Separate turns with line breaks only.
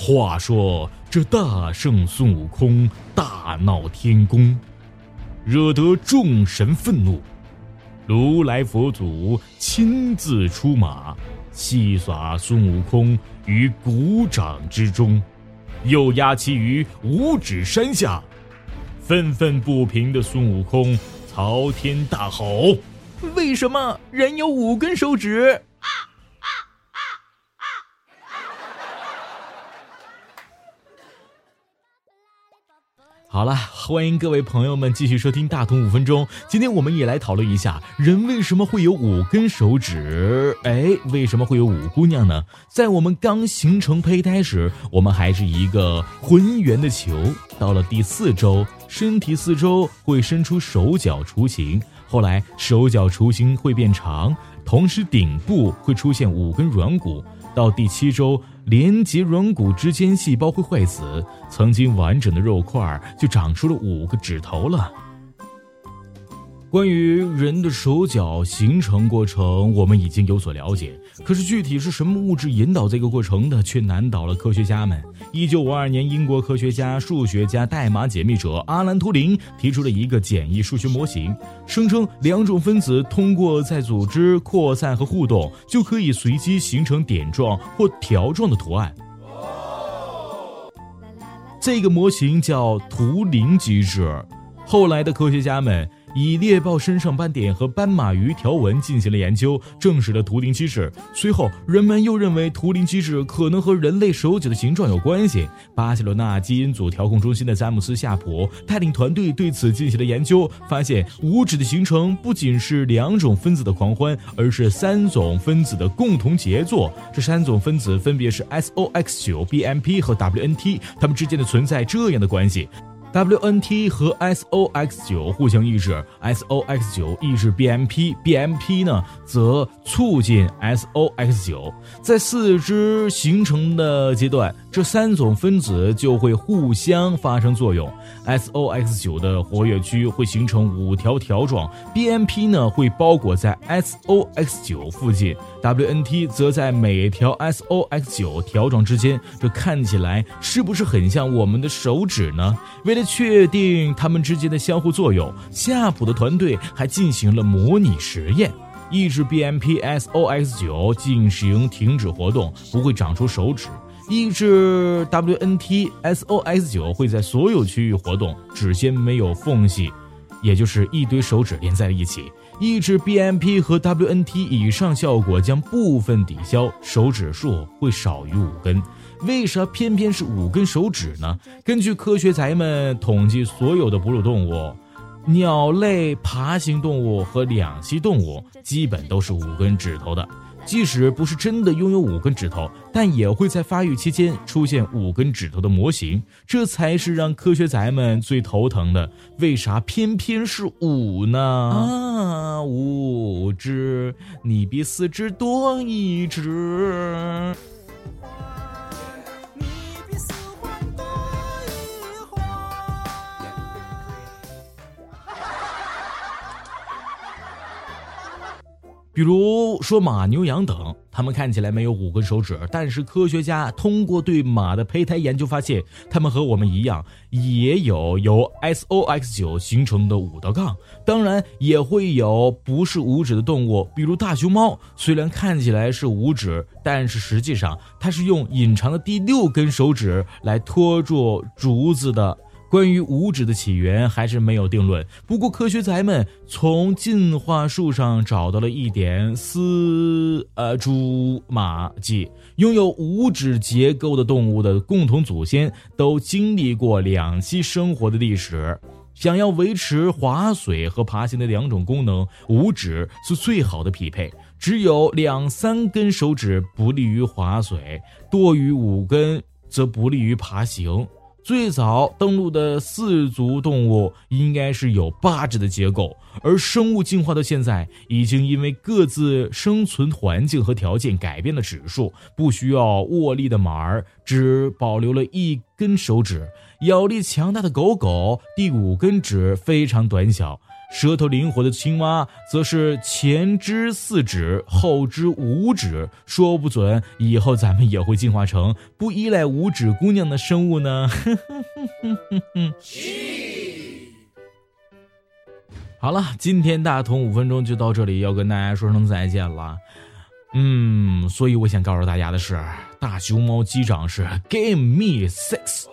话说这大圣孙悟空大闹天宫，惹得众神愤怒，如来佛祖亲自出马，戏耍孙悟空于鼓掌之中，又压其于五指山下。愤愤不平的孙悟空朝天大吼：“
为什么人有五根手指？”
好了，欢迎各位朋友们继续收听大同五分钟。今天我们也来讨论一下，人为什么会有五根手指？哎，为什么会有五姑娘呢？在我们刚形成胚胎时，我们还是一个浑圆的球。到了第四周，身体四周会伸出手脚雏形，后来手脚雏形会变长，同时顶部会出现五根软骨。到第七周。连接软骨之间细胞会坏死，曾经完整的肉块就长出了五个指头了。关于人的手脚形成过程，我们已经有所了解。可是具体是什么物质引导这个过程的，却难倒了科学家们。一九五二年，英国科学家、数学家、代码解密者阿兰·图灵提出了一个简易数学模型，声称两种分子通过在组织扩散和互动，就可以随机形成点状或条状的图案。这个模型叫图灵机制。后来的科学家们。以猎豹身上斑点和斑马鱼条纹进行了研究，证实了图灵机制。随后，人们又认为图灵机制可能和人类手指的形状有关系。巴塞罗那基因组调控中心的詹姆斯·夏普带领团队对此进行了研究，发现五指的形成不仅是两种分子的狂欢，而是三种分子的共同杰作。这三种分子分别是 SOX9、BMP 和 WNT，它们之间的存在这样的关系。WNT 和 SOX9 互相抑制，SOX9 抑制 BMP，BMP 呢则促进 SOX9。在四肢形成的阶段，这三种分子就会互相发生作用。SOX9 的活跃区会形成五条条状，BMP 呢会包裹在 SOX9 附近，WNT 则在每条 SOX9 条状之间。这看起来是不是很像我们的手指呢？为了确定它们之间的相互作用，夏普的团队还进行了模拟实验，抑制 BMPSOX9 进行停止活动，不会长出手指；抑制 WNTSOX9 会在所有区域活动，指尖没有缝隙，也就是一堆手指连在了一起。抑制 BMP 和 WNT 以上效果将部分抵消，手指数会少于五根。为啥偏偏是五根手指呢？根据科学宅们统计，所有的哺乳动物、鸟类、爬行动物和两栖动物基本都是五根指头的。即使不是真的拥有五根指头，但也会在发育期间出现五根指头的模型。这才是让科学宅们最头疼的。为啥偏偏是五呢？啊，五只，你比四只多一只。比如说马、牛、羊等，它们看起来没有五根手指，但是科学家通过对马的胚胎研究发现，它们和我们一样，也有由 SOX9 形成的五道杠。当然，也会有不是五指的动物，比如大熊猫，虽然看起来是五指，但是实际上它是用隐藏的第六根手指来托住竹子的。关于五指的起源还是没有定论。不过，科学宅们从进化树上找到了一点丝呃蛛马迹：拥有五指结构的动物的共同祖先都经历过两栖生活的历史。想要维持划水和爬行的两种功能，五指是最好的匹配。只有两三根手指不利于划水，多于五根则不利于爬行。最早登陆的四足动物应该是有八指的结构，而生物进化到现在，已经因为各自生存环境和条件改变了指数。不需要握力的马儿只保留了一根手指，咬力强大的狗狗第五根指非常短小。舌头灵活的青蛙则是前肢四指，后肢五指，说不准以后咱们也会进化成不依赖五指姑娘的生物呢。好了，今天大同五分钟就到这里，要跟大家说声再见了。嗯，所以我想告诉大家的是，大熊猫机长是 Give me six。